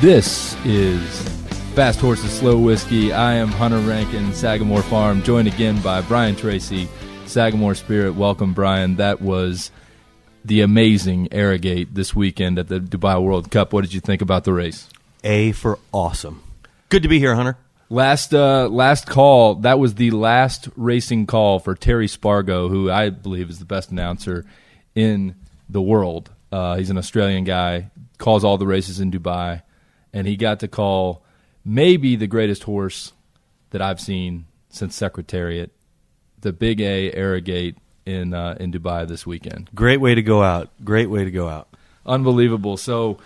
This is Fast Horses Slow Whiskey. I am Hunter Rankin, Sagamore Farm, joined again by Brian Tracy, Sagamore Spirit. Welcome, Brian. That was the amazing Arrogate this weekend at the Dubai World Cup. What did you think about the race? A for awesome. Good to be here, Hunter. Last uh, last call. That was the last racing call for Terry Spargo, who I believe is the best announcer in the world. Uh, he's an Australian guy, calls all the races in Dubai, and he got to call maybe the greatest horse that I've seen since Secretariat, the Big A Arrogate in uh, in Dubai this weekend. Great way to go out. Great way to go out. Unbelievable. So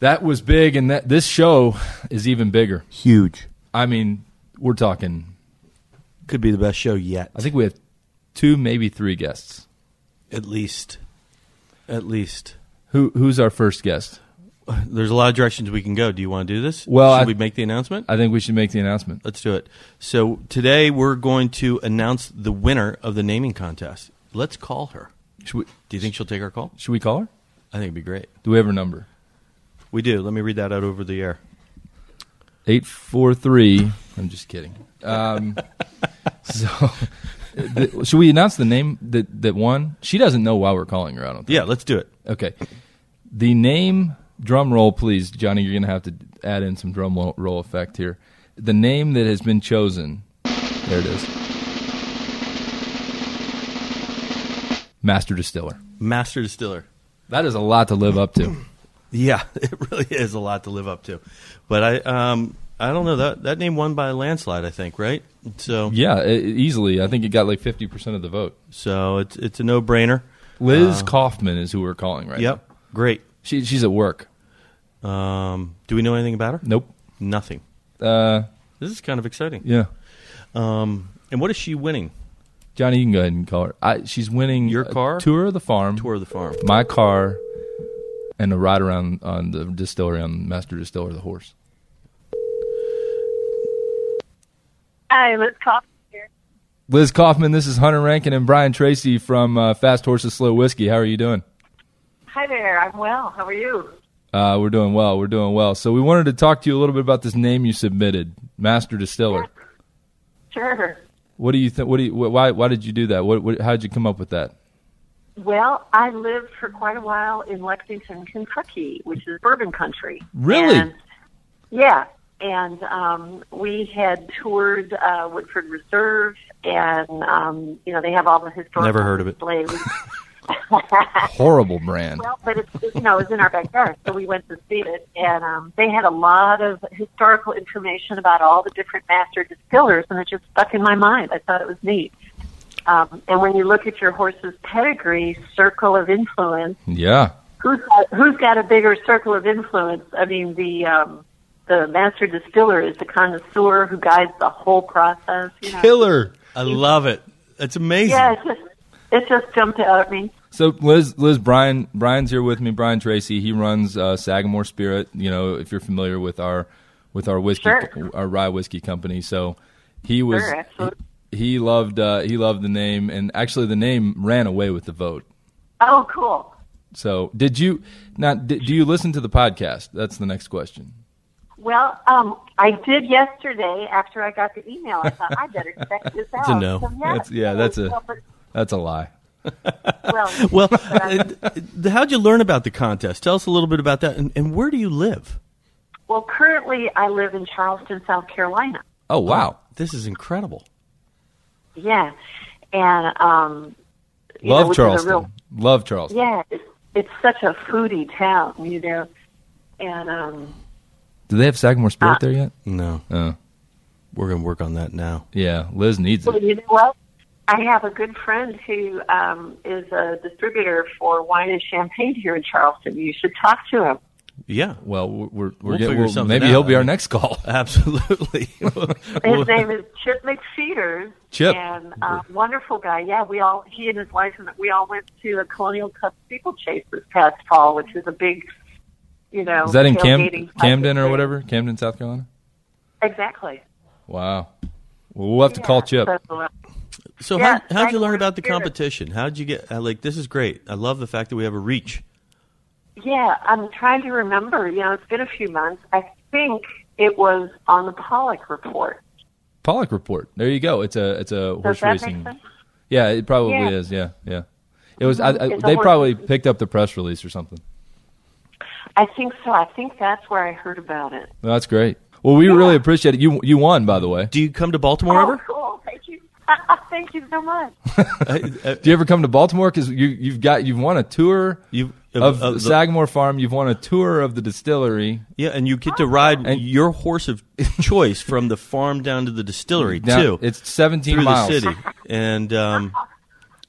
that was big, and that this show is even bigger. Huge. I mean, we're talking. Could be the best show yet. I think we have two, maybe three guests. At least. At least. Who who's our first guest? There's a lot of directions we can go. Do you want to do this? Well, should I- we make the announcement? I think we should make the announcement. Let's do it. So today we're going to announce the winner of the naming contest. Let's call her. Should we, Do you think she'll take our call? should we call her? I think it'd be great. Do we have her number? We do. Let me read that out over the air. Eight four three. I'm just kidding. Um, so, the, should we announce the name that that won? She doesn't know why we're calling her. I don't. Think. Yeah, let's do it. Okay. The name, drum roll, please, Johnny. You're going to have to add in some drum roll, roll effect here. The name that has been chosen. There it is. Master Distiller. Master Distiller. That is a lot to live up to. Yeah, it really is a lot to live up to. But I um I don't know that that name won by a landslide, I think, right? So Yeah, e- easily. I think it got like 50% of the vote. so it's it's a no-brainer. Liz Kaufman is who we're calling right Yep. Great. She, she's at work. Um do we know anything about her? Nope. Nothing. Uh, This is kind of exciting. yeah. Um and what is she winning? Johnny, you can go ahead and call her. I, she's winning Your car? tour of the farm, Tour of the farm. my car, and a ride around on the distillery on Master Distiller the horse. Hi, Liz Kaufman here. Liz Kaufman, this is Hunter Rankin and Brian Tracy from uh, Fast Horses Slow Whiskey. How are you doing? Hi there. I'm well. How are you? Uh, we're doing well. We're doing well. So we wanted to talk to you a little bit about this name you submitted, Master Distiller. Sure. What do you think? What do you? wh- Why? Why did you do that? What? what how did you come up with that? Well, I lived for quite a while in Lexington, Kentucky, which is bourbon country. Really? And, yeah. And um, we had toured uh, Woodford Reserve, and um, you know they have all the historical Never heard of it. displays. Horrible brand. Well, but it's it's, you know it was in our backyard, so we went to see it, and um, they had a lot of historical information about all the different master distillers, and it just stuck in my mind. I thought it was neat. Um, and when you look at your horse's pedigree, circle of influence, Yeah. who's got, who's got a bigger circle of influence? I mean, the um, the master distiller is the connoisseur who guides the whole process. You know? Killer. I love it. It's amazing. Yeah, it just it just jumped out at me. So Liz, Liz, Brian, Brian's here with me. Brian Tracy. He runs uh, Sagamore Spirit. You know, if you're familiar with our with our whiskey, Sure. our rye whiskey company. So he was Sure, he, he loved uh, he loved the name, and actually the name ran away with the vote. Oh, cool. So did you now? Did, do you listen to the podcast? That's the next question. Well, um, I did yesterday after I got the email. I thought I better check this out. a no. So, yeah, That's- yeah, that's a- Well, but, That's That's a lie. Well, Well, but I- uh, how'd you learn about the contest? Tell us a little bit about that, and, and where do you live? well, currently I live in Charleston, South Carolina. Oh wow, This is incredible. Yeah, and um, you know, love which is a Charleston. real- Love Charleston. yeah, it's, it's such a foodie town, you know, and um, Do they have Sagamore Spirit Uh, there yet? No, Oh, we're going to work on that now. yeah. Liz needs well, it. you know what? I have a good friend who um, is a distributor for wine and champagne here in Charleston. You should talk to him. Yeah, Well, we're, we're, We'll getting, figure we'll- something maybe out. he'll be our next call. absolutely. His name is Chip McFeeters. Chip. And uh, wonderful guy. Yeah, we all, he and his wife, and we all went to a Colonial Cup steeplechase this past fall, which is a big, you know. Is that in Cam- Camden or whatever? Camden, South Carolina. Exactly. Wow. Well, we'll have to call Chip. So, uh, so Yeah, how, how'd you learn about the competition? How'd you get, uh, like, this is great. I love the fact that we have a reach. yeah, I'm trying to remember. You know, it's been a few months. I think it was on the Paulick report. Paulick report. There you go. It's a it's a Does horse racing. Yeah, it probably Yeah. is. Yeah, yeah. It was. I, I, they horse probably racing. picked up the press release or something. I think so. I think that's where I heard about it. Well, that's great. Well, we really appreciate it. You you won, by the way. Do you come to Baltimore oh, ever? cool. Thank you. So much. Do you ever come to Baltimore? Because you you've got you've won a tour You of uh, the the- Sagamore Farm. You've won a tour of the distillery. Yeah, and you get to ride And- your horse of choice from the farm down to the distillery Now, too. It's 17 through miles. the city, and um,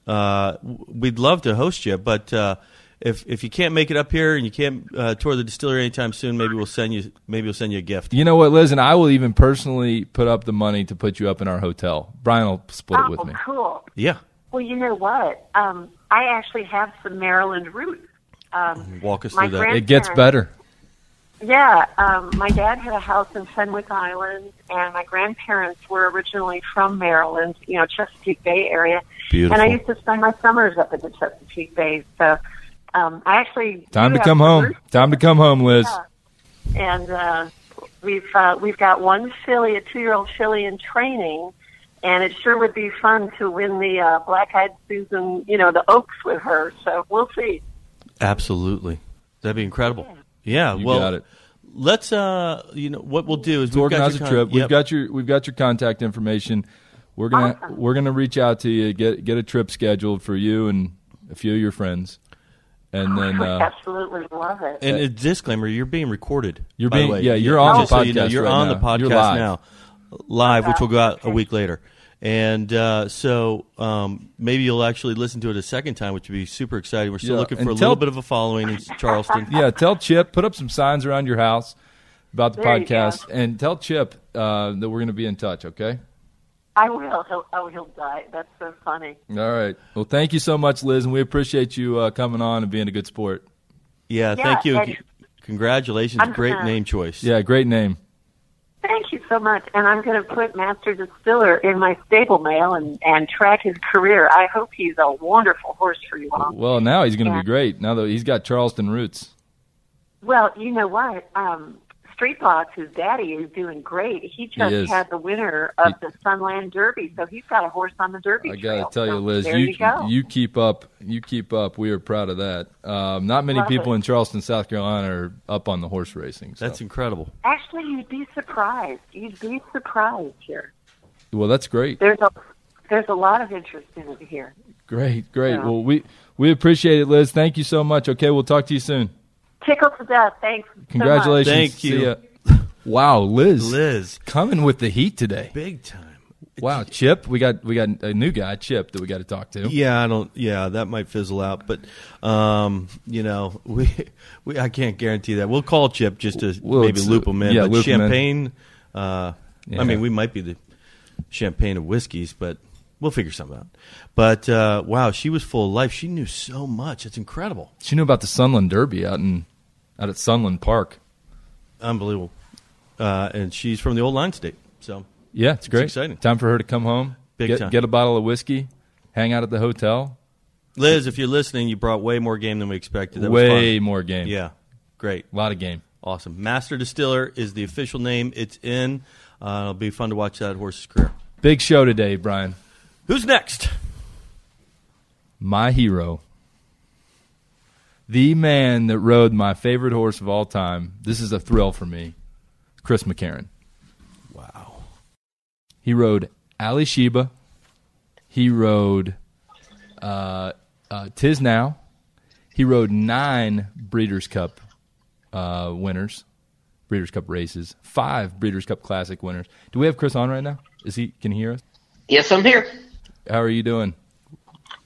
uh, we'd love to host you. But uh, if if you can't make it up here and you can't uh, tour the distillery anytime soon, maybe we'll send you maybe we'll send you a gift. You know what, Liz, and I will even personally put up the money to put you up in our hotel. Brian will split it oh, with me. cool. Yeah, Well, you know what? Um, I actually have some Maryland roots. Um, walk us through that. It gets better. yeah, um, my dad had a house in Fenwick Island, and my grandparents were originally from Maryland, you know, Chesapeake Bay area. Beautiful. And I used to spend my summers up at the Chesapeake Bay. So um, I actually Time to come home. roots Time to come home, Liz. Yeah. and uh, we've uh, we've got one filly, a two-year-old filly in training, and it sure would be fun to win the uh, Black-eyed Susan, you know, the Oaks with her. So we'll see. Absolutely, that'd be incredible. Yeah, You well, got it. let's uh, you know what we'll do is we've got organize a your trip. con- We've Yep. got your we've got your contact information. We're gonna Awesome. we're gonna reach out to you get get a trip scheduled for you and a few of your friends, and then uh, absolutely love it. And a disclaimer: you're being recorded. You're by the being- way. yeah, you're on the Just so you know, podcast you're right on now. the podcast live. now, live, which will go out a week later. And uh, so um, maybe you'll actually listen to it a second time, which would be super exciting. We're still Yeah, looking for a tell- little bit of a following in Charleston. yeah, tell Chip put up some signs around your house about the There podcast, and tell Chip uh, that we're gonna be in touch. Okay. I will. He'll, oh, he'll die. That's so funny. All right. Well, thank you so much, Liz, and we appreciate you uh, coming on and being a good sport. Yeah, Yeah, thank you. and- Congratulations, I'm great gonna- name choice. Yeah, great name. Thank you so much. And I'm going to put Master Distiller in my stable mail and, and track his career. I hope he's a wonderful horse for you all. Well, now he's going to Yeah. be great. Now that he's got Charleston roots. Well, you know what? Um, Street Boss, his daddy, is doing great. He just is. had the winner of the Sunland Derby, so he's got a horse on the Derby I got to tell you, Liz, there you you, go. you keep up. You keep up. We are proud of that. Um, not many Love people it. in Charleston, South Carolina, are up on the horse racing. So. That's incredible. Actually, you'd be surprised. You'd be surprised here. well, that's great. There's a there's a lot of interest in it here. Great, great. Yeah. Well, we we appreciate it, Liz. Thank you so much. Okay, we'll talk to you soon. Tickled to death. Thanks. so much. Congratulations. Thank See you. ya. Wow, Liz, Liz, coming with the heat today. big time. Wow, Chip, we got we got a new guy, Chip, that we got to talk to. Yeah, I don't. Yeah, that might fizzle out, but um, you know, we, we I can't guarantee that. We'll call Chip just to Well, maybe loop him in. yeah, but loop him in. champagne. Uh, Yeah. I mean, we might be the champagne of whiskeys, but we'll figure something out. But uh, wow, she was full of life. She knew so much. It's incredible, She knew about the Sunland Derby out in out at Sunland Park. unbelievable. Uh, and she's from the old line state, so Yeah, it's great. exciting. Time for her to come home, Big get, time. get a bottle of whiskey, hang out at the hotel. Liz, if you're listening, you brought way more game than we expected. That Way more game. Yeah, great. a lot of game. Awesome. Master Distiller is the official name. It's in. Uh, it'll be fun to watch that horse's career. Big show today, Brian. Who's next? my hero, the man that rode my favorite horse of all time. This is a thrill for me, Chris McCarron. Wow. He rode Alysheba. He rode uh, uh, Tiznow. He rode nine Breeders' Cup uh, winners, Breeders' Cup races, five Breeders' Cup Classic winners. Do we have Chris on right now? Is he? Can he hear us? Yes, I'm here. How are you doing?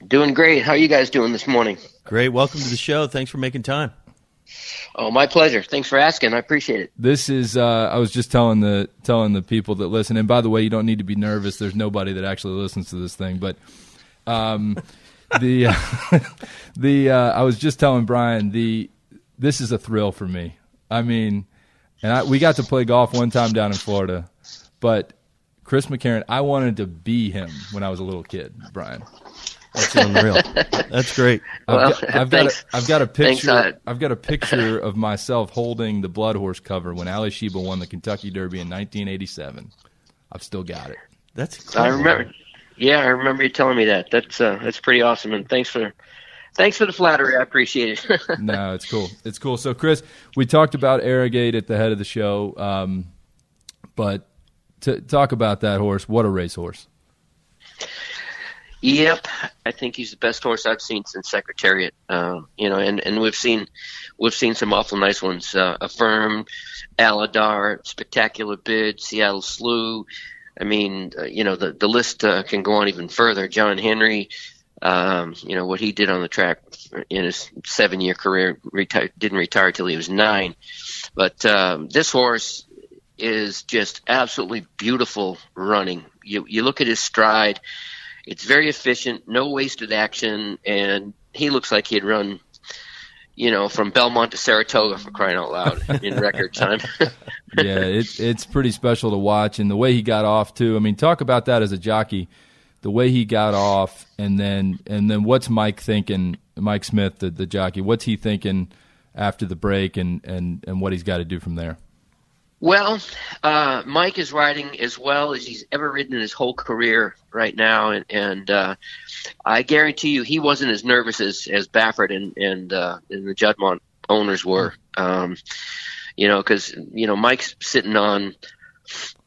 Doing great. How are you guys doing this morning? Great. Welcome to the show. Thanks for making time. Oh, my pleasure. Thanks for asking. I appreciate it. This is. Uh, I was just telling the telling the people that listen. And by the way, you don't need to be nervous. There's nobody that actually listens to this thing. But um, the uh, the uh, I was just telling Brian the this is a thrill for me. I mean, and I, we got to play golf one time down in Florida, but Chris McCarron, I wanted to be him when I was a little kid. Brian, That's unreal. That's great. Well, I've got, I've got, thanks. a, I've got a Thanks, picture. uh, I've got a picture of myself holding the Blood Horse cover when Alysheba won the Kentucky Derby in 1987. I've still got it. That's I remember. Yeah, I remember you telling me that. That's uh, that's pretty awesome. And thanks for thanks for the flattery. I appreciate it. no, it's cool. It's cool. So, Chris, we talked about Arrogate at the head of the show, um, but to talk about that horse, what a racehorse! Yep, I think he's the best horse I've seen since Secretariat. Uh, you know, and, and we've seen we've seen some awful nice ones. Uh, Affirmed, Alydar, Spectacular Bid, Seattle Slew. I mean, uh, you know, the the list uh, can go on even further. John Henry, um, you know what he did on the track in his seven year career. Retired, didn't retire till he was nine. But um, this horse is just absolutely beautiful running. You you look at his stride. It's very efficient, no wasted action, and he looks like he'd run, you know, from Belmont to Saratoga for crying out loud in record time. yeah, it, it's pretty special to watch, and the way he got off too. I mean, talk about that as a jockey, the way he got off, and then and then what's Mike thinking? Mike Smith, the, the jockey, what's he thinking after the break, and and and what he's got to do from there? Well, uh, Mike is riding as well as he's ever ridden in his whole career right now, and, and uh, I guarantee you he wasn't as nervous as, as Baffert and and, uh, and the Juddmonte owners were. Um, you know, because you know Mike's sitting on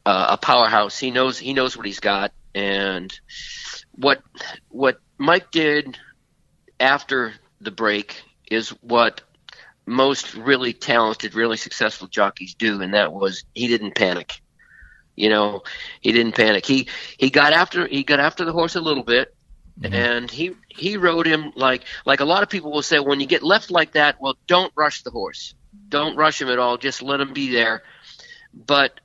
uh, a powerhouse. He knows he knows what he's got, and what what Mike did after the break is what most really talented, really successful jockeys do, and that was he didn't panic. You know, he didn't panic. He he got after he got after the horse a little bit, mm-hmm. and he he rode him like like a lot of people will say when you get left like that, well, don't rush the horse, don't rush him at all, just let him be there. But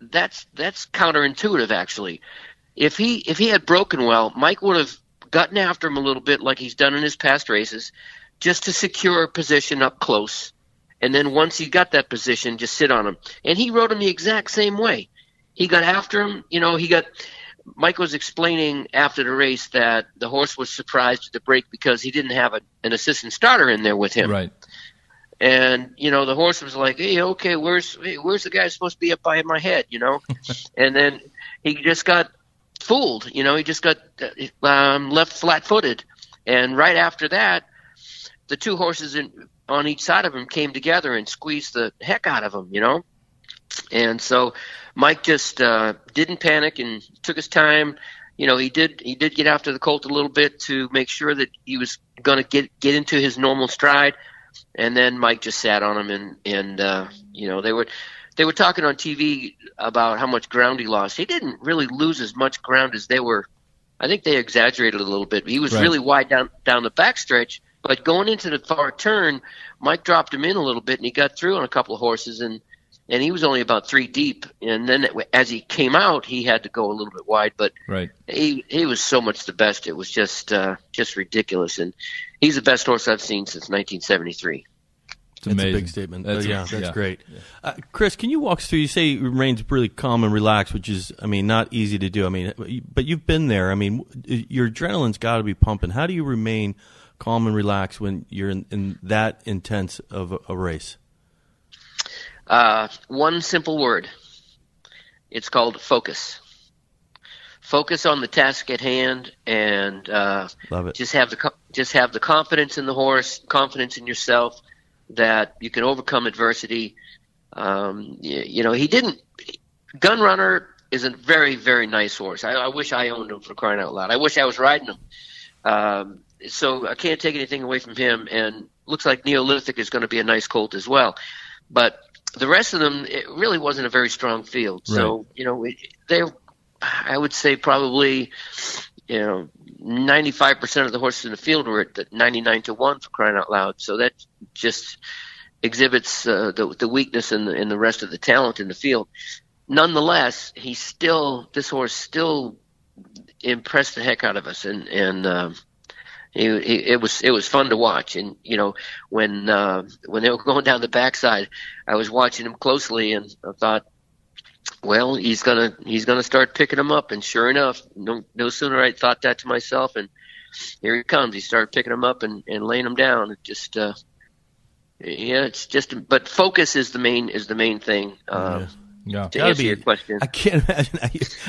that's that's counterintuitive actually. If he if he had broken well, Mike would have gotten after him a little bit like he's done in his past races, just to secure a position up close. And then once he got that position, just sit on him. And he rode him the exact same way. He got after him. You know, he got. Mike was explaining after the race that the horse was surprised at the break because he didn't have a, an assistant starter in there with him. Right. And you know, the horse was like, "Hey, okay, where's hey, where's the guy supposed to be up by my head?" You know, and then he just got fooled. You know, he just got uh, um, left flat-footed. And right after that, the two horses in, on each side of him came together and squeezed the heck out of him. You know, and so Mike just uh, didn't panic and took his time. You know, he did he did get after the colt a little bit to make sure that he was going to get get into his normal stride, and then Mike just sat on him and and uh, you know they were they were talking on TV about how much ground he lost. He didn't really lose as much ground as they were. I think they exaggerated a little bit. He was Right. really wide down down the backstretch, but going into the far turn, Mike dropped him in a little bit, and he got through on a couple of horses, and and he was only about three deep. And then as he came out, he had to go a little bit wide, but Right. he he was so much the best. It was just uh, just ridiculous, and he's the best horse I've seen since 1973. It's That's amazing. a big statement. That's Uh, yeah, that's yeah. great. Uh, Chris, can you walk us through? You say he remains really calm and relaxed, which is, I mean, not easy to do. I mean, but you've been there. I mean, your adrenaline's got to be pumping. How do you remain calm and relaxed when you're in, in that intense of a, a race? Uh, one simple word. It's called focus. focus on the task at hand, and uh, just have the just have the confidence in the horse, confidence in yourself that you can overcome adversity. Um, you, you know, he didn't. Gun Runner is a very very nice horse. I, I wish I owned him for crying out loud. I wish I was riding him. Um, so I can't take anything away from him. And looks like Neolithic is going to be a nice colt as well. But the rest of them, it really wasn't a very strong field. So you know, it, they, I would say probably, you know, 95% of the horses in the field were at 99 to one for crying out loud. So that just exhibits uh, the the weakness in the in the rest of the talent in the field. Nonetheless, he still this horse still impressed the heck out of us, and and um, he, it was it was fun to watch. And you know when uh, when they were going down the backside, I was watching him closely, and I thought, well, he's gonna he's gonna start picking him up. And sure enough, no no sooner I thought that to myself, and here he comes. He started picking him up and, and laying him down. It just uh, yeah, it's just but focus is the main is the main thing. Uh, Yeah. To Gotta answer be- your question, I can't imagine.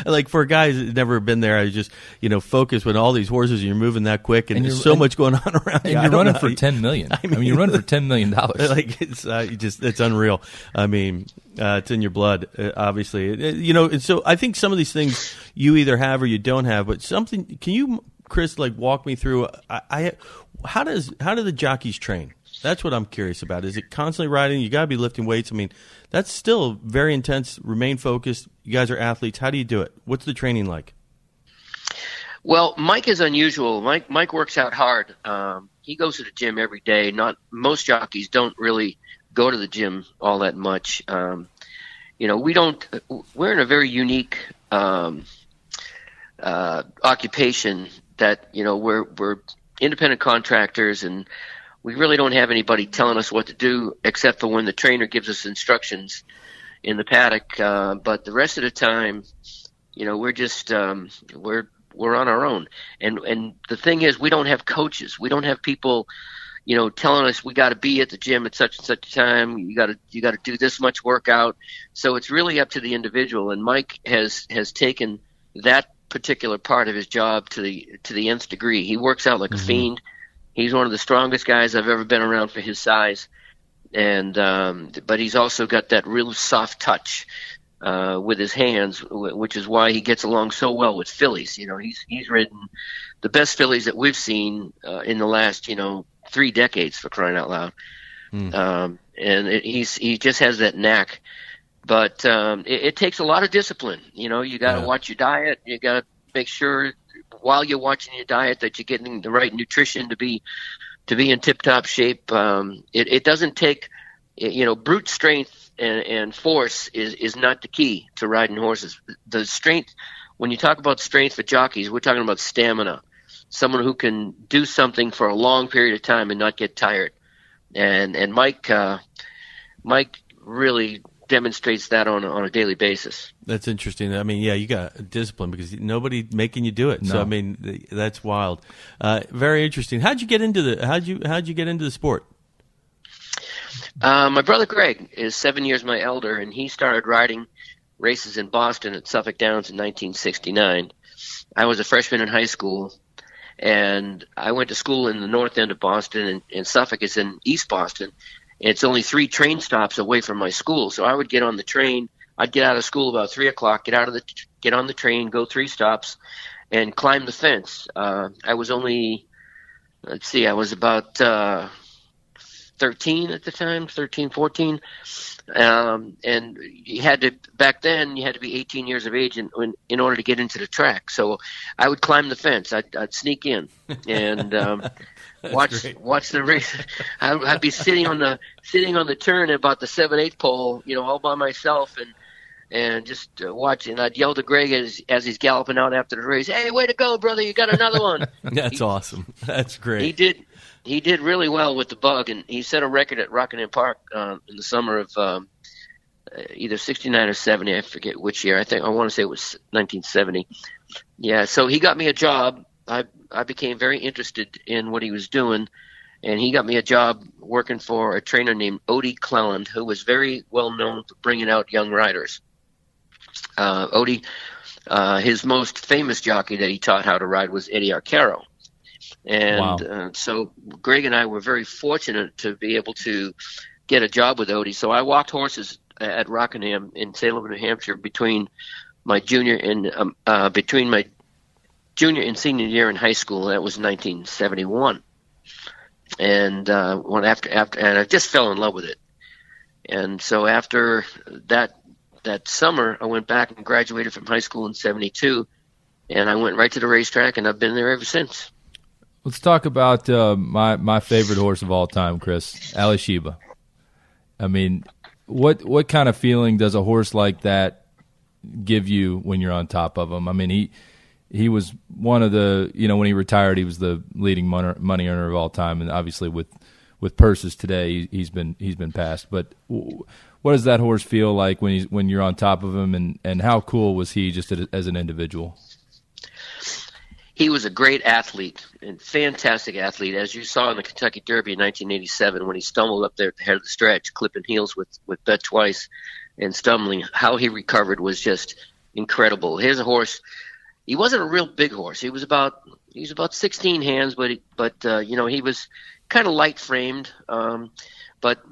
I, like for a guy who's never been there, I just you know focus with all these horses. and You're moving that quick, and, And there's so and- much going on around And you. you're running know for ten million. I mean, mean, you're running for ten million dollars. like it's uh, you just it's unreal. I mean, uh, it's in your blood, uh, obviously. Uh, you know, and so I think some of these things you either have or you don't have. But something, can you, Chris, like walk me through? I, I how does how do the jockeys train? That's what I'm curious about. Is it constantly riding? You got to be lifting weights. I mean, that's still very intense. Remain focused. You guys are athletes. How do you do it? What's the training like? Well, Mike is unusual. Mike Mike works out hard. Um, he goes to the gym every day. Not most jockeys don't really go to the gym all that much. Um, you know, we don't. We're in a very unique um, uh, occupation that you know we're we're independent contractors and we really don't have anybody telling us what to do except for when the trainer gives us instructions in the paddock. Uh, but the rest of the time, you know, we're just um, we're we're on our own. And and the thing is, we don't have coaches. We don't have people, you know, telling us we got to be at the gym at such and such a time. You got to you got to do this much workout. So it's really up to the individual. And Mike has has taken that particular part of his job to the to the nth degree. He works out like a fiend. He's one of the strongest guys I've ever been around for his size, and um, but he's also got that real soft touch uh, with his hands, wh- which is why he gets along so well with fillies. You know, he's he's ridden the best fillies that we've seen uh, in the last you know three decades for crying out loud. Um, and it, he's he just has that knack. But um, it, it takes a lot of discipline. You know, you got to Yeah. watch your diet. You got to make sure while you're watching your diet that you're getting the right nutrition to be to be in tip top shape. Um, it, it doesn't take you know brute strength and, and force is is not the key to riding horses. The strength when you talk about strength for jockeys, we're talking about stamina. Someone who can do something for a long period of time and not get tired. And and Mike uh, Mike really demonstrates that on a, on a daily basis. That's interesting. I mean, yeah, you got discipline because nobody making you do it. So I mean, that's wild. Uh, very interesting. How'd you get into the how'd you how'd you get into the sport? Uh, my brother Greg is seven years my elder, and he started riding races in Boston at Suffolk Downs in 1969. I was a freshman in high school, and I went to school in the north end of Boston, and, and Suffolk is in East Boston. It's only three train stops away from my school, so I would get on the train. I'd get out of school about three o'clock, get out of the get on the train, go three stops, and climb the fence. Uh, I was only, let's see, I was about. Uh, 13 at the time, 13, 14. Um, and you had to, back then, you had to be 18 years of age in, in, in order to get into the track. So I would climb the fence. I'd, I'd sneak in and, um, watch, great. watch the race. I'd, I'd be sitting on the, sitting on the turn at about the seven, eight pole, you know, all by myself and, and just uh, watching. I'd yell to Greg as, as he's galloping out after the race, Hey, way to go, brother. You got another one. That's awesome. That's great. He did. He did really well with the bug, and he set a record at Rockingham Park um, in the summer of um, uh, either '69 or '70. I forget which year. I think I want to say it was 1970. Yeah. So he got me a job. I I became very interested in what he was doing, and he got me a job working for a trainer named Odie Cleland, who was very well known for bringing out young riders. uh, Odie, uh, his most famous jockey that he taught how to ride was Eddie Arcaro. And Wow. uh, so Greg and I were very fortunate to be able to get a job with Odie. So I walked horses at Rockingham in Salem, New Hampshire between my junior and um, uh, between my junior and senior year in high school. That was 1971. And uh, when after after and I just fell in love with it. And so after that that summer, I went back and graduated from high school in '72, and I went right to the racetrack, and I've been there ever since. Let's talk about uh, my my favorite horse of all time, Chris, Alysheba. I mean, what what kind of feeling does a horse like that give you when you're on top of him? I mean, he he was one of the you know when he retired, he was the leading money, earner of all time, and obviously with with purses today, he, he's been he's been passed. But what does that horse feel like when he's when you're on top of him, and and how cool was he just as an individual? He was a great athlete and fantastic athlete, as you saw in the Kentucky Derby in 1987 when he stumbled up there at the head of the stretch, clipping heels with with Bet Twice and stumbling. How he recovered was just incredible. Here's a horse. He wasn't a real big horse. He was about he was about 16 hands, but he, but uh, you know he was kind of light framed. Um, but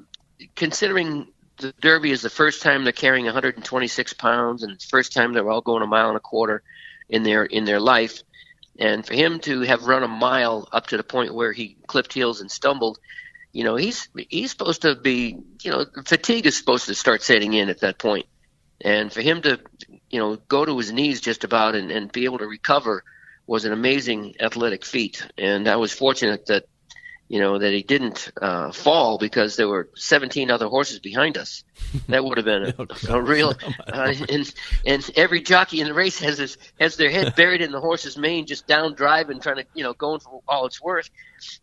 considering the Derby is the first time they're carrying 126 pounds, and it's the first time they're all going a mile and a quarter in their in their life. And for him to have run a mile up to the point where he clipped heels and stumbled, you know, he's he's supposed to be, you know, fatigue is supposed to start setting in at that point. And for him to, you know, go to his knees just about and, and be able to recover was an amazing athletic feat. And I was fortunate that, you know, that he didn't uh, fall because there were 17 other horses behind us. That would have been a, a real. Uh, and and every jockey in the race has his has their head buried in the horse's mane, just down driving, trying to you know going for all it's worth.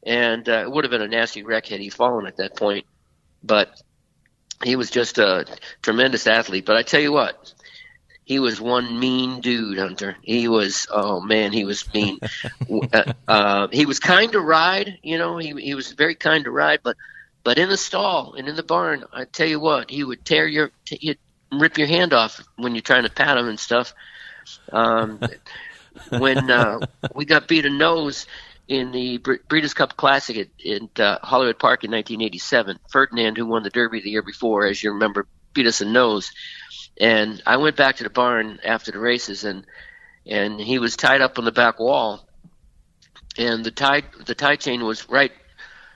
And uh, it would have been a nasty wreck had he fallen at that point. But he was just a tremendous athlete. But I tell you what, he was one mean dude, Hunter. He was, oh man, he was mean. uh, uh, he was kind to ride, you know. He he was very kind to ride, but but in the stall and in the barn, I tell you what, he would tear your, t- he'd rip your hand off when you're trying to pat him and stuff. Um, when uh, we got beat a nose in the Bre- Breeders' Cup Classic at, at uh, Hollywood Park in 1987, Ferdinand, who won the Derby the year before, as you remember, beat us a nose. And I went back to the barn after the races, and and he was tied up on the back wall, and the tie the tie chain was right,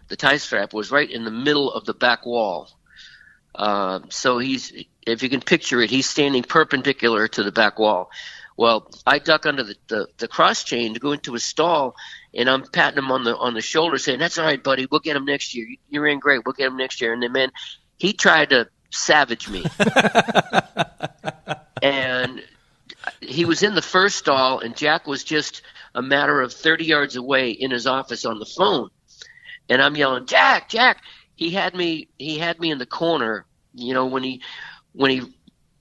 the tie strap was right in the middle of the back wall. Uh, so he's, if you can picture it, he's standing perpendicular to the back wall. Well, I duck under the, the, the cross chain to go into his stall, and I'm patting him on the on the shoulder, saying, "That's all right, buddy. We'll get him next year. You're in great. We'll get him next year." And then, man, he tried to savage me, and he was in the first stall, and Jack was just a matter of 30 yards away in his office on the phone, and I'm yelling, "Jack, Jack!" He had me. He had me in the corner. You know, when he when he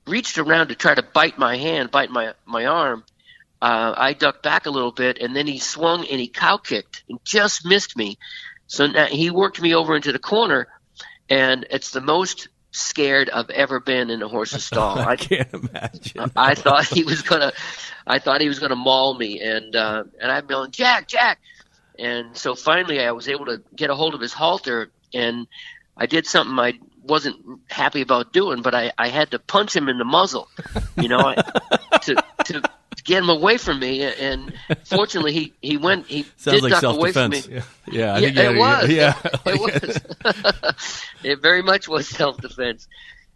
reached around to try to bite my hand, bite my my arm, uh, I ducked back a little bit, and then he swung and he cow kicked and just missed me. So now he worked me over into the corner, and it's the most scared I've ever been in a horse's stall. I, can't imagine. I thought he was gonna, I thought he was gonna maul me, and uh, and I'm going Jack, Jack, and so finally I was able to get a hold of his halter, and I did something I wasn't happy about doing, but I, I had to punch him in the muzzle, you know, I, to to get him away from me, and fortunately he he went he Sounds did like duck away from me. Yeah, yeah, I Yeah, think you it was. Yeah, it was. it very much was self defense.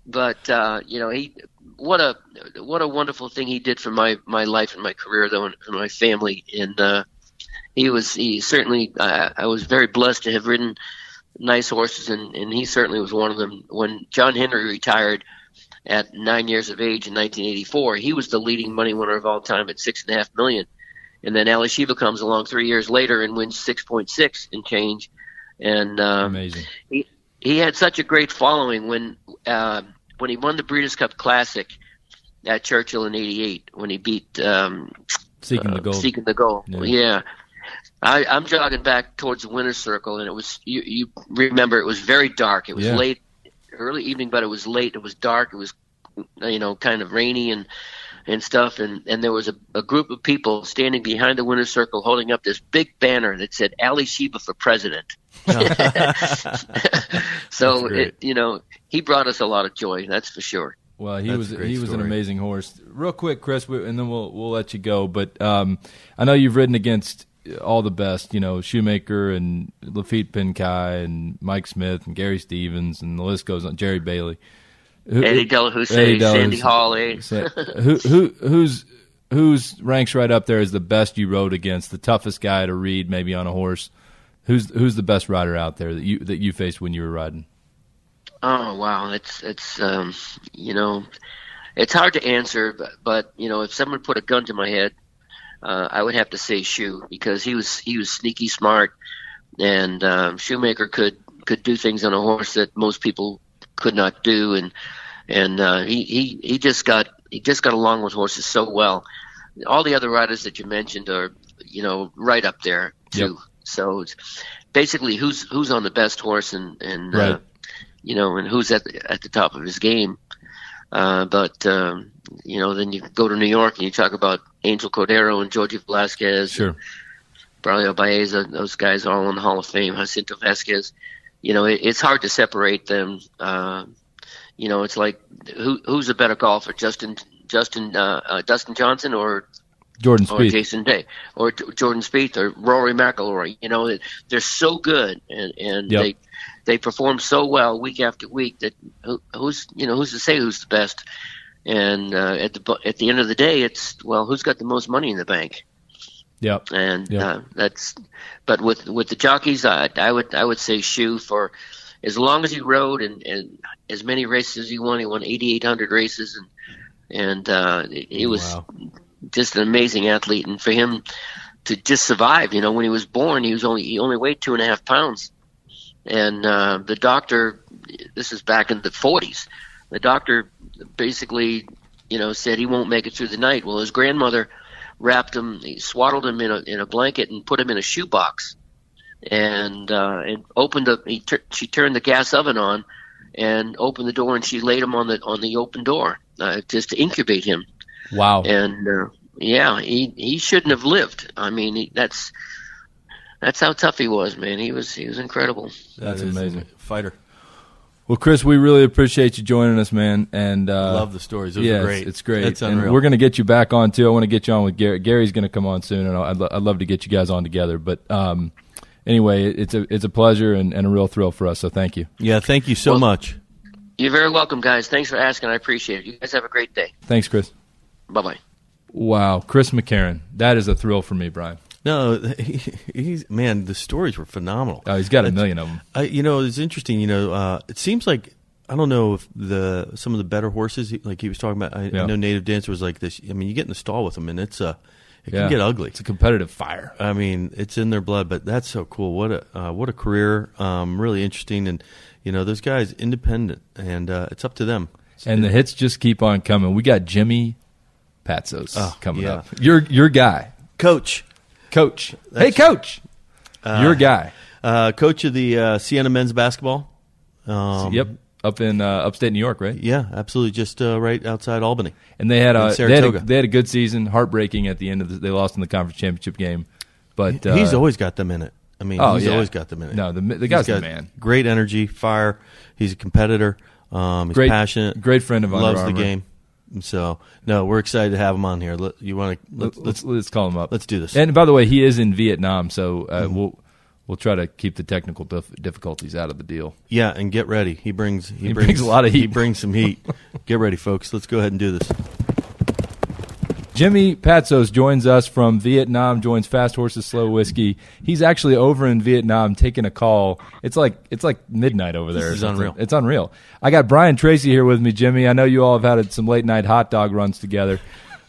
But uh, you know, he what a what a wonderful thing he did for my my life and my career, though, and for my family. And uh, he was he certainly I, I was very blessed to have ridden nice horses, and and he certainly was one of them. When John Henry retired at nine years of age in 1984, he was the leading money winner of all time at six and a half million. And then Alysheba comes along three years later and wins 6.6 and change. And uh, Amazing. he he had such a great following when uh, when he won the Breeders' Cup Classic at Churchill in '88 when he beat um, Seeking the uh. Seeking the Gold. Yeah. Yeah. I, I'm jogging back towards the winner's circle, and it was you, you remember it was very dark. It was Yeah. late, early evening, but it was late. It was dark. It was you know, kind of rainy and and stuff, and and there was a, a group of people standing behind the winner's circle holding up this big banner that said Alysheba for president. so it, you know, he brought us a lot of joy. That's for sure. Well, he That's was a great he was an amazing horse. Real quick, Chris, we, and then we'll we'll let you go. But um, I know you've ridden against all the best. You know, Shoemaker and Laffit Pincay and Mike Smith and Gary Stevens and the list goes on. Jerry Bailey, Who- Eddie Delahoussaye, Eddie Sandy. Hawley. Who who who's who's ranks right up there as the best you rode against, the toughest guy to read maybe on a horse. Who's who's the best rider out there that you that you faced when you were riding? Oh wow, it's it's um, you know, it's hard to answer, but, but you know, if someone put a gun to my head, uh, I would have to say Shoe because he was he was sneaky smart, and um, Shoemaker could could do things on a horse that most people could not do, and and uh, he he he just got he just got along with horses so well. All the other riders that you mentioned are you know right up there too. So it's basically who's who's on the best horse and and uh, you know, and who's at the, at the top of his game. Uh, but um, you know, then you go to New York and you talk about Angel Cordero and Georgie Velasquez, Sure. Braulio Baeza, those guys are all in the Hall of Fame. Jacinto Vasquez, you know, it, it's hard to separate them. Uh, you know, it's like who who's a better golfer, Justin Justin uh, uh, Dustin Johnson or Jordan Spieth. or Jason Day or J- Jordan Spieth or Rory McIlroy. You know, they're so good and and Yep. they they perform so well week after week that who, who's you know who's to say who's the best. And uh, at the at the end of the day, it's well, who's got the most money in the bank? Yep. And Yep. uh, that's but with with the jockeys, I, I would I would say shoe for as long as he rode and, and as many races as he won. He won 8,800 races and and uh, he was Wow. just an amazing athlete. And for him to just survive, you know, when he was born, he was only he only weighed two and a half pounds, and uh, the doctor, this is back in the 40s, the doctor basically, you know, said he won't make it through the night. Well, his grandmother wrapped him, he swaddled him in a in a blanket and put him in a shoebox, and uh, and opened up. He tur- she turned the gas oven on, and opened the door, and she laid him on the on the open door uh, just to incubate him Wow. and uh, yeah, he he shouldn't have lived. I mean, he, that's that's how tough he was, man. He was he was incredible. That's That is amazing. Fighter. Well, Chris, we really appreciate you joining us, man. And uh, Love the stories. Those yeah, are it's- great. It's, great. And unreal. we're going to get you back on too. I want to get you on with Gary. Gary's going to come on soon, and I'd, lo- I'd love to get you guys on together. But um, anyway, it's a it's a pleasure and, and a real thrill for us. So thank you. yeah, thank you so Well- much. You're very welcome, guys. Thanks for asking. I appreciate it. You guys have a great day. Thanks, Chris. Bye bye. Wow, Chris McCarron. That is a thrill for me, Brian. No, he, he's man. The stories were phenomenal. Oh, he's got a It's- million of them. I, you know, it's interesting. You know, uh, it seems like I don't know if the some of the better horses, like he was talking about. I, Yeah. I know Native Dancer was like this. I mean, you get in the stall with them, and it's uh, it Yeah. can get ugly. It's a competitive fire. I mean, it's in their blood, but that's so cool. What a uh, what a career. Um, really interesting, and you know, those guys independent, and uh, it's up to them. And the hits just keep on coming. We got Jimmy Patsos Oh, coming yeah. up. Your your guy, coach, coach. hey, coach. your guy. uh, coach of the uh, Siena men's basketball. Um, yep, up in uh, upstate New York, right? Yeah, absolutely. Just uh, right outside Albany. And they had a they had a, they had a good season. Heartbreaking at the end of the, they lost in the conference championship game, but uh, he's always got them in it. I mean, Oh, he's yeah. always got them in it. No, the- the guy's the got man. Great energy, fire. He's a competitor. Um, he's Great- passionate. great friend of Under loves the game. So no, we're excited to have him on here. Let, you want to let's, let's let's call him up. let's do this. And by the way, he is in Vietnam, so uh, we'll we'll try to keep the technical dif- difficulties out of the deal. yeah, and get ready. He brings he, He brings a lot of heat. He brings some heat. get ready, folks. Let's go ahead and do this. Jimmy Patsos joins us from Vietnam. Joins Fast Horses Slow Whiskey. He's actually over in Vietnam taking a call. It's like it's like midnight over there. something. unreal. It's unreal. I got Brian Tracy here with me, Jimmy. I know you all have had some late night hot dog runs together.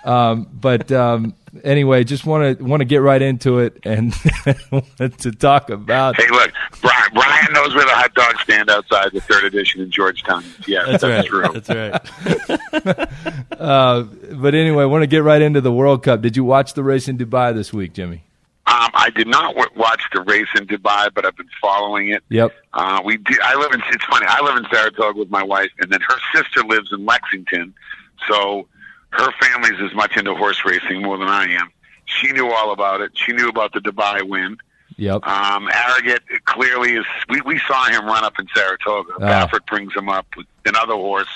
Um, but um, anyway, just want to want to get right into it and to talk about Hey, look, Brian, Brian knows where the hot dog stand outside the third edition in Georgetown. Yeah, that's, true. That's right. Uh, but anyway, want to get right into the World Cup. Did you watch the race in Dubai this week, Jimmy? Um, I did not w- watch the race in Dubai, but I've been following it. Yep. Uh, we do, I live in. It's funny. I live in Saratoga with my wife, and then her sister lives in Lexington. So her family's as much into horse racing more than I am. She knew all about it. She knew about the Dubai win. Yep. Um, Arrogate clearly is. We, we saw him run up in Saratoga. Ah. Baffert brings him up with another horse,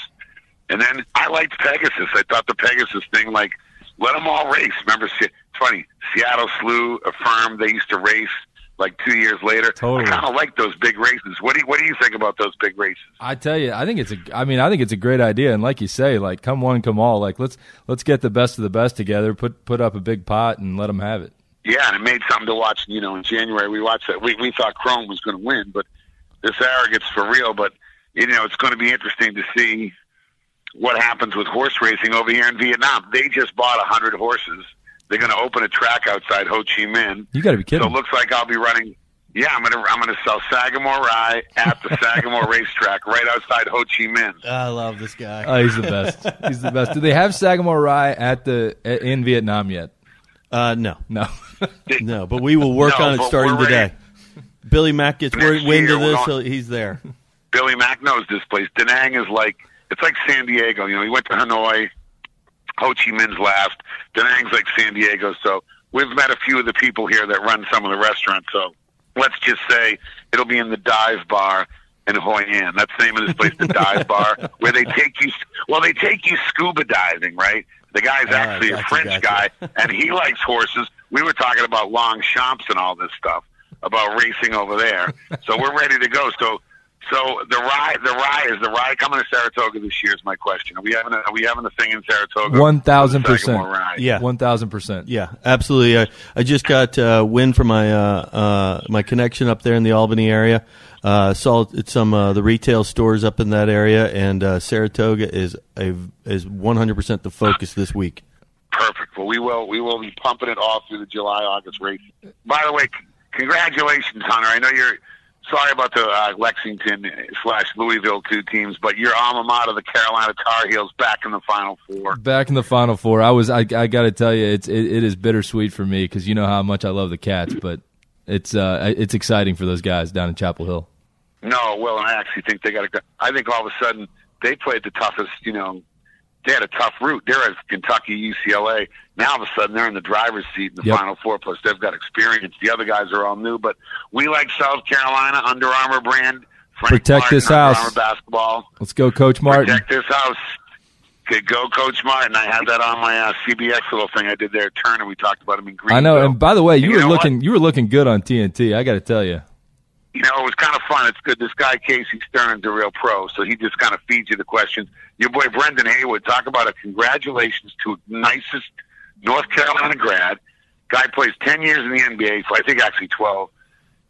and then I liked Pegasus. I thought the Pegasus thing, like, let them all race. Remember, it's funny. Seattle Slew Affirmed they used to race like two years later. Totally. I kind of like those big races. What do you, What do you think about those big races? I tell you, I think it's a. I mean, I think it's a great idea, and like you say, like come one, come all. Like let's let's get the best of the best together. Put put up a big pot and let them have it. Yeah, and it made something to watch. You know, in January we watched that. We we thought Chrome was going to win, but this Arrogate's for real. But you know, it's going to be interesting to see what happens with horse racing over here in Vietnam. They just bought a hundred horses. They're going to open a track outside Ho Chi Minh. You got to be kidding! So it looks like I'll be running. Yeah, I'm gonna I'm gonna sell Sagamore Rye at the Sagamore racetrack right outside Ho Chi Minh. I love this guy. oh, he's the best. He's the best. Do they have Sagamore Rye at the in Vietnam yet? Uh, no, No. no, but we will work No, on it starting today. Billy Mack gets Next wind year, of this, going- so he's there. Billy Mack knows this place. Da Nang is like it's like San Diego. You know, he went to Hanoi. Ho Chi Minh's last. Da Nang's like San Diego. So we've met a few of the people here that run some of the restaurants. So let's just say it'll be in the dive bar in Hoi An. That's the name of this place, the dive bar, where they take you. Well, they take you scuba diving, right? The guy's Ah, actually a gotcha, French gotcha. guy, and he likes horses. We were talking about Longchamps and all this stuff about racing over there. So we're ready to go. So, so the rye, the rye is the rye coming to Saratoga this year? Is my question. Are we having a, are we having a thing in Saratoga? One thousand percent. Yeah. One thousand percent. Yeah, absolutely. I, I just got uh, wind from my uh, uh, my connection up there in the Albany area. Uh, saw at some uh, the retail stores up in that area, and uh, Saratoga is a is one hundred percent the focus this week. Perfect. Well, we will we will be pumping it all through the July August race. By the way, c- congratulations, Hunter. I know you're sorry about the uh, Lexington slash Louisville two teams, but your alma mater, the Carolina Tar Heels, back in the Final Four. Back in the final four, I was. I, I got to tell you, it's it, it is bittersweet for me because you know how much I love the Cats, but it's uh it's exciting for those guys down in Chapel Hill. No, well, and I actually think they got to. I think all of a sudden they played the toughest. You know, they had a tough route. They're at Kentucky, UCLA. Now all of a sudden they're in the driver's seat in the Yep. Final Four. Plus they've got experience. The other guys are all new, but we like South Carolina Under Armour brand. Frank Protect Martin, this Under house. Armour basketball. Let's go, Coach Martin. Protect this house. Could go, Coach Martin. I had that on my uh, CBX little thing I did there at Turner. We talked about him in Greenville. I know. And by the way, you, were know what? looking you were looking good on TNT. I got to tell you. You know, it was kind of fun. It's good. This guy Casey Stern's a real pro, so he just kind of feeds you the questions. Your boy Brendan Haywood, talk about a congratulations to nicest North Carolina grad. Guy plays ten years in the NBA, so I think actually twelve,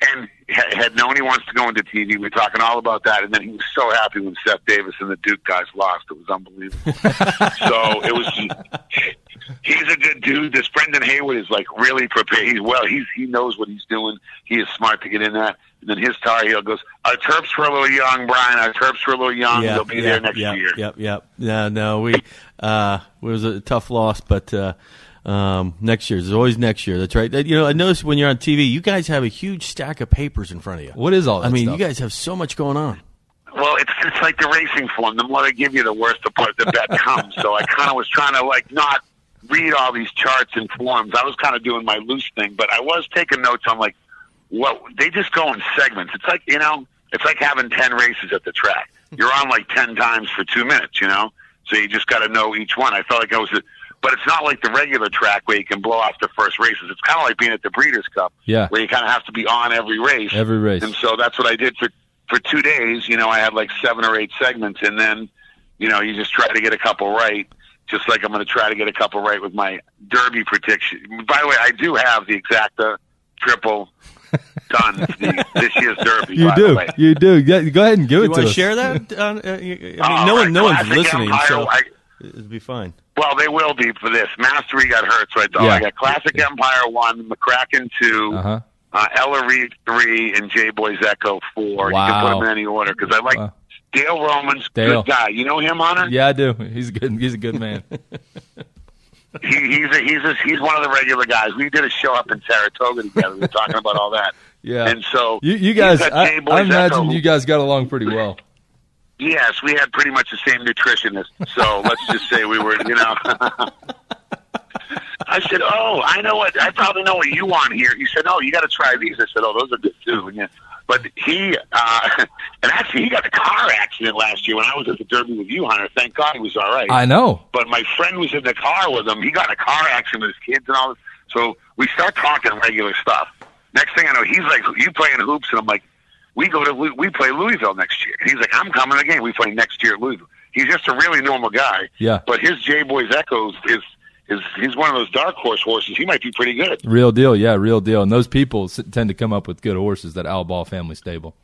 and ha- had known he wants to go into TV. We are talking all about that, and then he was so happy when Seth Davis and the Duke guys lost. It was unbelievable. so it was. He's a good dude. This Brendan Haywood is like really prepared. He's well. He's he knows what he's doing. He is smart to get in that. And then his Tar Heel goes, "Our Terps were a little young, Brian. Our Terps were a little young. They'll be there next yep, year." Yep, yep. No, no, we uh, it was a tough loss, but uh, um, next year. There's always next year. That's right. You know, I noticed when you're on TV, you guys have a huge stack of papers in front of you. What is all that I mean, stuff? you guys have so much going on. Well, it's it's like the racing form. The more they give you, the worse the part the bet comes. So I kind of was trying to like not read all these charts and forms. I was kind of doing my loose thing, but I was taking notes on like what they just go in segments. It's like you know, it's like having ten races at the track. You're on like ten times for two minutes, you know. So you just got to know each one. I felt like I was, but it's not like the regular track where you can blow off the first races. It's kind of like being at the Breeders' Cup, Yeah. where you kind of have to be on every race. Every race. And so that's what I did for for two days. You know, I had like seven or eight segments, and then you know you just try to get a couple right. Just like I'm going to try to get a couple right with my Derby prediction. By the way, I do have the exacta uh, triple done the, this year's Derby. You by the do. way. You do. Go, go ahead and give You it to to us. share that? Uh, uh, I mean, All no one, right, no one's listening, Empire, so I- it'll be fine. well, they will be for this. Mastery got hurt, so I thought Yeah. I got Classic Empire one, McCraken two, Uh-huh. uh, El Areeb three, and J Boys Echo four. Wow. You can put them in any order because I like Wow. Dale Romans, Dale. good guy. You know him, Honor? Yeah, I do. He's a good. He's a good man. he, he's a, he's a, he's one of the regular guys. We did a show up in Saratoga together. We were talking about all that. Yeah. And so You, you guys, I, I imagine you guys got along pretty well. Yes, we had pretty much the same nutritionist. So let's just say we were, you know. I said, "Oh, I know what. I probably know what you want here." He said, "Oh, you got to try these." I said, "Oh, those are good too." Yeah, but he, uh, and actually, he got a car accident last year when I was at the Derby with you, Hunter. Thank God he was all right. I know. but my friend was in the car with him. He got a car accident with his kids and all this. So we start talking regular stuff. Next thing I know, he's like, "You playing hoops?" And I'm like, "We go to we play Louisville next year." And he's like, "I'm coming again. We play next year at Louisville." He's just a really normal guy. Yeah. But his J Boys Echoes is is he's one of those dark horse horses. He might be pretty good. Real deal. Yeah, real deal. And those people s- tend to come up with good horses, that Albaugh family stable.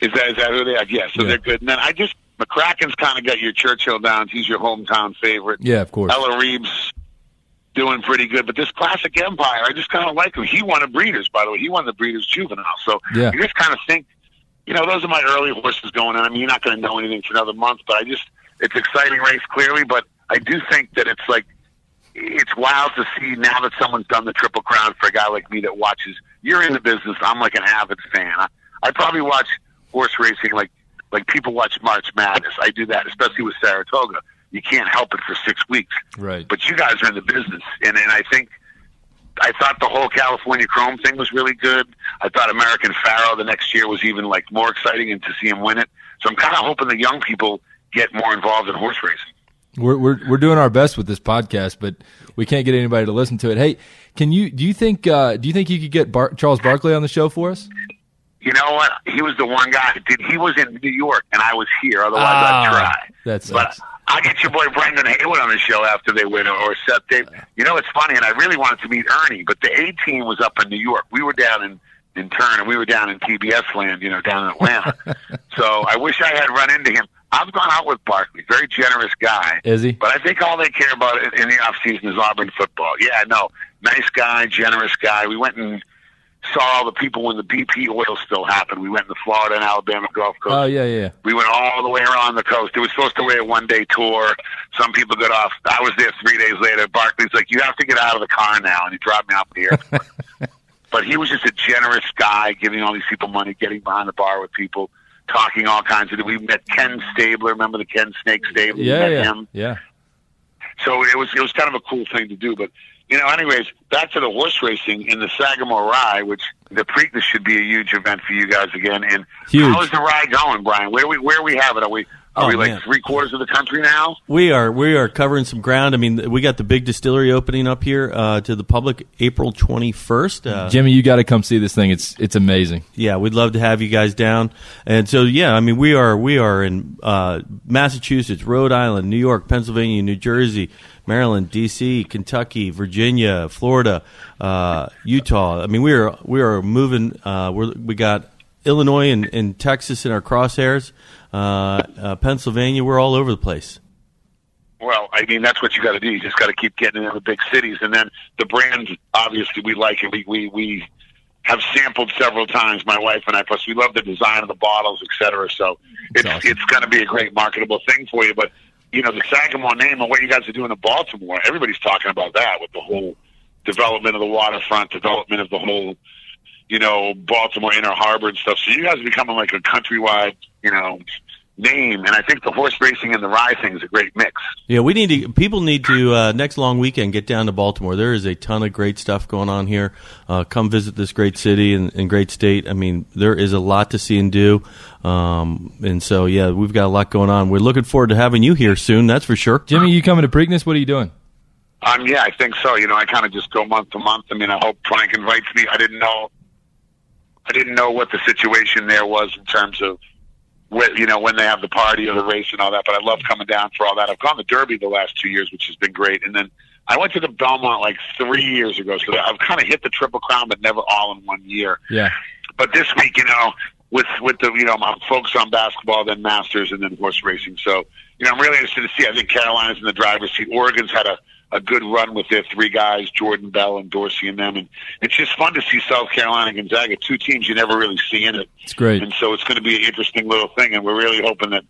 Is that is that who they are? Yeah. So Yeah. they're good. And then I just McCraken's kind of got your Churchill downs. He's your hometown favorite. Yeah, of course. El Areeb's doing pretty good, but this classic Empire, I just kind of like him. He won a Breeders, by the way. He won the Breeders Juvenile. So Yeah. you just kind of think, you know, those are my early horses going in. I mean, you're not going to know anything for another month, but I just, it's exciting race clearly, but I do think that it's like, it's wild to see now that someone's done the Triple Crown for a guy like me that watches. You're in the business. I'm like an avid fan. I, I probably watch horse racing like like people watch March Madness. I do that, especially with Saratoga. You can't help it for six weeks. Right. But you guys are in the business, and and I think I thought the whole California Chrome thing was really good. I thought American Pharoah the next year was even like more exciting, and to see him win it. So I'm kind of hoping the young people get more involved in horse racing. We're, we're we're doing our best with this podcast, but we can't get anybody to listen to it. Hey, can you do you think uh, do you think you could get Bar- Charles Barkley on the show for us? You know what? He was the one guy did. He was in New York, and I was here. Otherwise, Ah, I'd try. That's But. I'll get your boy Brendan Haywood on the show after they win, or Seth Dave. You know, it's funny, and I really wanted to meet Ernie, but the A team was up in New York. We were down in in Turn, and we were down in TBS land, you know, down in Atlanta. so I wish I had run into him. I've gone out with Barkley, very generous guy. Is he? But I think all they care about in in the off season is Auburn football. Yeah, no, nice guy, generous guy. We went and saw all the people when the BP oil still happened. We went in the Florida and Alabama Gulf Coast. Oh yeah, yeah. We went all the way around the coast. It was supposed to be a one day tour. Some people got off. I was there three days later. Barkley's like, you have to get out of the car now, and he dropped me off the airport. but he was just a generous guy, giving all these people money, getting behind the bar with people, talking all kinds of. We met Ken Stabler. Remember the Ken Snake Stabler? We Yeah, yeah, him. yeah. So it was it was kind of a cool thing to do. But you know, anyways, back to the horse racing in the Sagamore Rye, which the Preakness should be a huge event for you guys again. And Huge. how is the rye going, Brian? Where we where we have it? Are we are Oh, we like man. three quarters of the country now? We are we are covering some ground. I mean, we got the big distillery opening up here uh, to the public April twenty first. Uh, Jimmy, you got to come see this thing. It's it's amazing. yeah, we'd love to have you guys down. And so, yeah, I mean, we are we are in uh, Massachusetts, Rhode Island, New York, Pennsylvania, New Jersey, Maryland, D.C., Kentucky, Virginia, Florida, uh, Utah. I mean, we are we are moving. Uh, we're, we got Illinois and, and Texas in our crosshairs. Uh, uh, Pennsylvania, we're all over the place. Well, I mean that's what you got to do. You just got to keep getting into the big cities, and then the brand obviously we like it. We we we have sampled several times, my wife and I. Plus, we love the design of the bottles, et cetera. So it's awesome. it's going to be a great marketable thing for you. But you know, the Sagamore name and what you guys are doing in Baltimore, everybody's talking about that with the whole development of the waterfront, development of the whole you know Baltimore Inner Harbor and stuff. So you guys are becoming like a countrywide, you know. Name and I think the horse racing and the rye thing is a great mix. Yeah, we need to. People need to uh, next long weekend get down to Baltimore. There is a ton of great stuff going on here. Uh, come visit this great city and, and great state. I mean, there is a lot to see and do. Um, and so, yeah, we've got a lot going on. We're looking forward to having you here soon. That's for sure. Jimmy, you coming to Preakness? What are you doing? Um, yeah, I think so. You know, I kind of just go month to month. I mean, I hope Frank invites me. I didn't know, I didn't know what the situation there was in terms of, when, you know, when they have the party or the race and all that. But I love coming down for all that. I've gone to Derby the last two years, which has been great. And then I went to the Belmont like three years ago, so I've kind of hit the Triple Crown, but never all in one year. Yeah. But this week, you know, with with the you know, I'm focused on basketball, then Masters, and then horse racing. So, you know, I'm really interested to see. I think Carolina's in the driver's seat. Oregon's had a a good run with their three guys, Jordan Bell and Dorsey and them, and it's just fun to see South Carolina Gonzaga, two teams you never really see in it. It's great. And so it's going to be an interesting little thing, and we're really hoping that,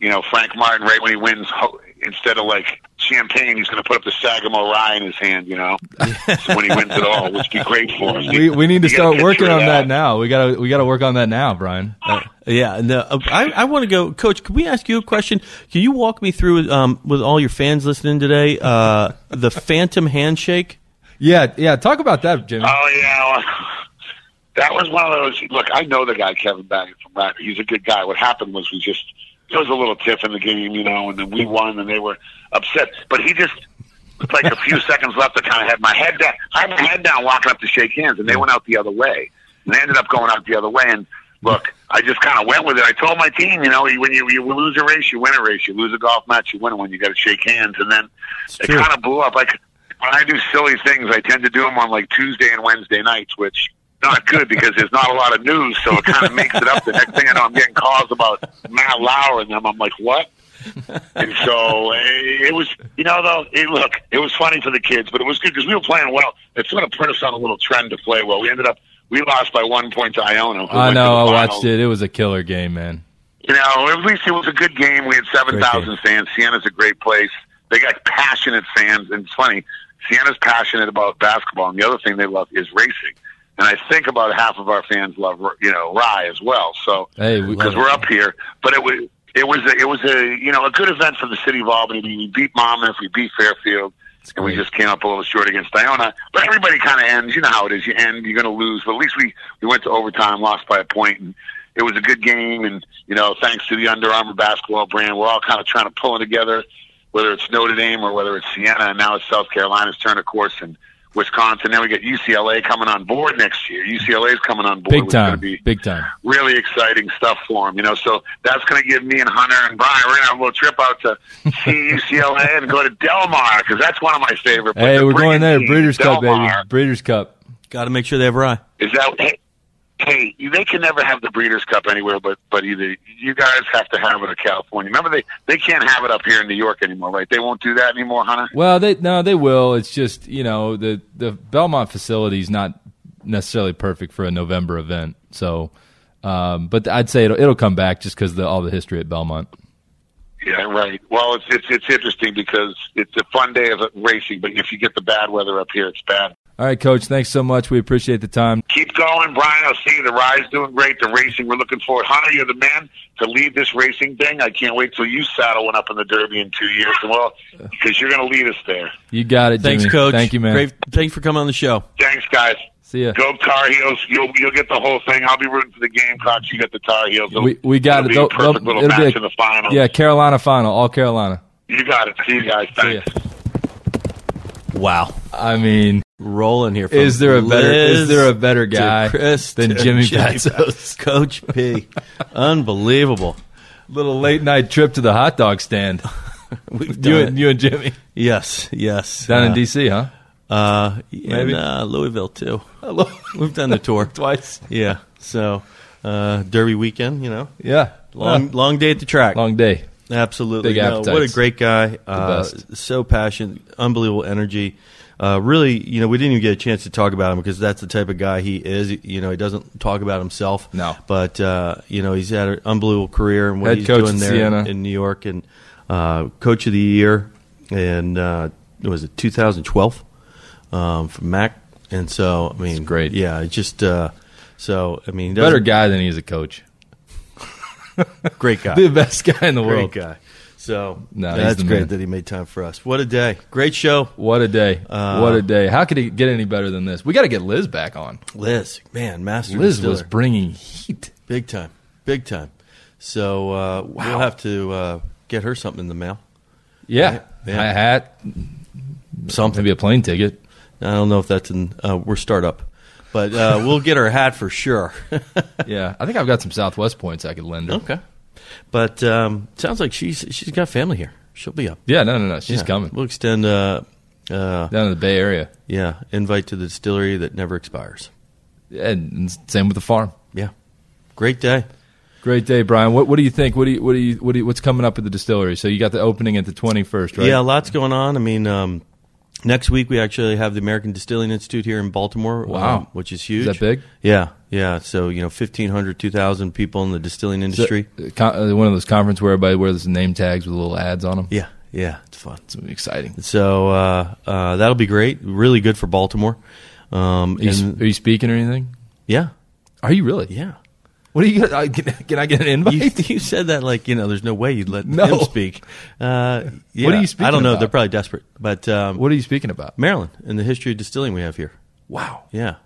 you know, Frank Martin, right when he wins, ho- instead of like champagne, he's going to put up the Sagamore Rye in his hand, you know, when he wins it all, which would be great for him. We, we need to You start working on that now. We gotta we gotta work on that now, Brian. Uh, yeah, and uh, I, I want to go, Coach. Can we ask you a question? Can you walk me through um, with all your fans listening today uh, the Phantom Handshake? Yeah, yeah. Talk about that, Jimmy. Oh yeah, well, that was one of those. Look, I know the guy Kevin Baggett from Rack. He's a good guy. What happened was we just there was a little tiff in the game, you know, and then we won, and they were upset. But he just with like a few seconds left, I kind of had my head down. I had my head down, walking up to shake hands, and they went out the other way, and they ended up going out the other way. And look, I just kind of went with it. I told my team, you know, when you you lose a race, you win a race. You lose a golf match, you win one. You got to shake hands, and then it kind of blew up. Like when I do silly things, I tend to do them on like Tuesday and Wednesday nights, which not good because there's not a lot of news, so it kind of makes it up. The next thing I know, I'm getting calls about Matt Lauer and them. I'm like, what? and so eh, it was, you know, though. It, look, it was funny for the kids, but it was good because we were playing well. It's going to put us on a little trend to play well. We ended up, we lost by one point to Iona. I know. I watched it. It was a killer game, man. You know, at least it was a good game. We had seven Great thousand fans. Siena's a great place. They got passionate fans, and it's funny. Siena's passionate about basketball, and the other thing they love is racing. And I think about half of our fans love, you know, Rye as well. So Hey, we, because we're up here, but it was it was a, it was a you know a good event for the city of Albany. We beat Monmouth, we beat Fairfield, and we just came up a little short against Iona. But everybody kind of ends. You know how it is. You end, you're going to lose. But at least we we went to overtime, lost by a point, and it was a good game. And you know, thanks to the Under Armour basketball brand, we're all kind of trying to pull it together. Whether it's Notre Dame or whether it's Siena, and now it's South Carolina's turn, of course, and Wisconsin. Then we get UCLA coming on board next year. UCLA's coming on board. big which is time, Be, big time. really exciting stuff for him, you know. So that's going to give me and Hunter and Brian, we're going to have a little trip out to see UCLA and go to Del Mar because that's one of my favorite. Places. Hey, we're going there. Breeders' Cup, baby. Breeders' Cup. Got to make sure they have Rye. Is that hey, hey? They can never have the Breeders' Cup anywhere, but but either you guys have to have it in California. Remember, they they can't have it up here in New York anymore, right? They won't do that anymore, Hunter. Well, they no, they will. It's just you know the the Belmont facility is not necessarily perfect for a November event. So, um, but I'd say it'll, it'll come back just because all the history at Belmont. Yeah, right. Well, it's it's it's interesting because it's a fun day of racing, but if you get the bad weather up here, it's bad. All right, Coach. Thanks so much. We appreciate the time. Keep going, Brian. I'll see you. The ride's doing great. The racing, we're looking forward. Hunter, you're the man to lead this racing thing. I can't wait till you saddle one up in the Derby in two years. Well, because you're going to lead us there. You got it, Thanks, Coach. Thank you, man. Great. Thanks for coming on the show. Thanks, guys. See ya. Go Tar Heels. You'll you'll get the whole thing. I'll be rooting for the Gamecocks. You get the Tar Heels. It'll- We we got it'll it. Be a perfect they'll- little it'll be match a- in the final. Yeah, Carolina final, all Carolina. You got it. See you guys. See ya. Wow. I mean, Rolling here. Is there a better- is there a better guy Chris than to Jimmy Patsos? Coach P. Unbelievable. little late night trip to the hot dog stand. We've you done and it. you and Jimmy Yes, yes. down in Uh, D.C., huh? Uh, Maybe. in uh, Louisville too. We've done the tour Twice. Yeah. So uh, Derby weekend, you know, Yeah, long long day at the track. long day. Absolutely. Big No, what a great guy. Uh, so passionate, unbelievable energy. Uh, really, you know, we didn't even get a chance to talk about him because that's the type of guy he is. You know, he doesn't talk about himself. No. But, uh, you know, he's had an unbelievable career and what Head he's coach doing there in, in New York and uh, coach of the year. And uh, was it 2012 um, from MAAC? And so, I mean, great. Yeah, it's just uh, so. I mean, Better guy than he is a coach. great guy. The best guy in the world. Great world. guy. So No, that's great man. that he made time for us. What a day! Great show, What a day! Uh, what a day! How could it get any better than this? We got to get Liz back on. Liz. Man, master. Liz distiller. was bringing heat. big time, big time. So uh, we'll have to uh, get her something in the mail. Yeah, Yeah. a hat, Something. maybe a plane ticket. I don't know if that's in. Uh, we're startup, but uh, we'll get her a hat for sure. Yeah, I think I've got some Southwest points I could lend her. okay. But um, sounds like she's she's got family here. She'll be up. Yeah, no, no, no. She's Yeah. coming We'll extend. Uh, uh, down to the Bay Area, yeah, invite to the distillery that never expires. and, and same with the farm. Yeah, great day. Great day, Brian. What, what do you think? What do you, what do you, what do you, what's coming up at the distillery? So you got the opening at the twenty first, right? Yeah, lots going on. I mean, um, Next week, we actually have the American Distilling Institute here in Baltimore. Wow. um, which is huge. Is that big? Yeah, yeah. So you know, 1,500, 2,000 people in the distilling industry. Uh, one of those conferences where everybody wears name tags with little ads on them. yeah, yeah. It's fun. It's exciting. So uh, uh, that'll be great. Really good for Baltimore. Um, Are you, and- are you speaking or anything? yeah, Are you really? yeah. What are you? Gonna, can, can I get an invite? You, you said that like you know, there's no way you'd let No. him speak. Uh, yeah. What are you speaking I don't know. about? They're probably desperate. But um, what are you speaking about? Maryland and the history of distilling we have here. Wow. Yeah.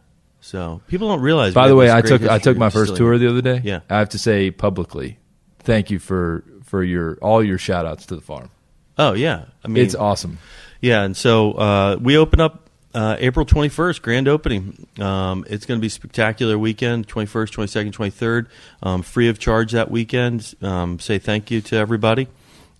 So people don't realize. By the way, I took I took my first tour the other day. Yeah. I have to say publicly, thank you for for your all your shout outs to the farm. Oh yeah. I mean, it's awesome. Yeah, and so uh, we open up uh, April 21st, grand opening. Um, it's going to be a spectacular weekend, 21st, 22nd, 23rd, um, free of charge that weekend. Um, say thank you to everybody,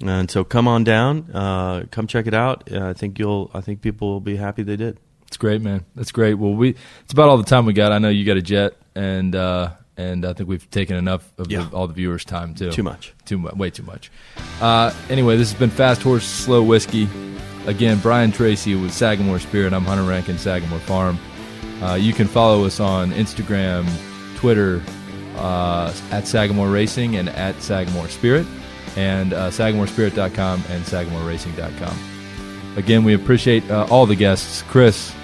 and so come on down, uh, come check it out. Uh, I think you'll, I think people will be happy they did. It's great, man. That's great. Well, we it's about all the time we got. I know you got a jet, and uh, and I think we've taken enough of Yeah. the, all the viewers' time too. Too much. Too much. Way too much. Uh, anyway, this has been Fast Horse Slow Whiskey. Again, Brian Tracy with Sagamore Spirit. I'm Hunter Rankin, Sagamore Farm. Uh, you can follow us on Instagram, Twitter, uh, at Sagamore Racing and at Sagamore Spirit, and uh, SagamoreSpirit.com and SagamoreRacing.com. Again, we appreciate uh, all the guests Chris,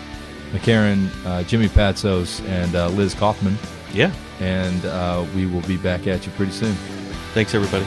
McCarron, uh, Jimmy Patsos, and uh, Liz Kaufman. Yeah. And uh, we will be back at you pretty soon. Thanks, everybody.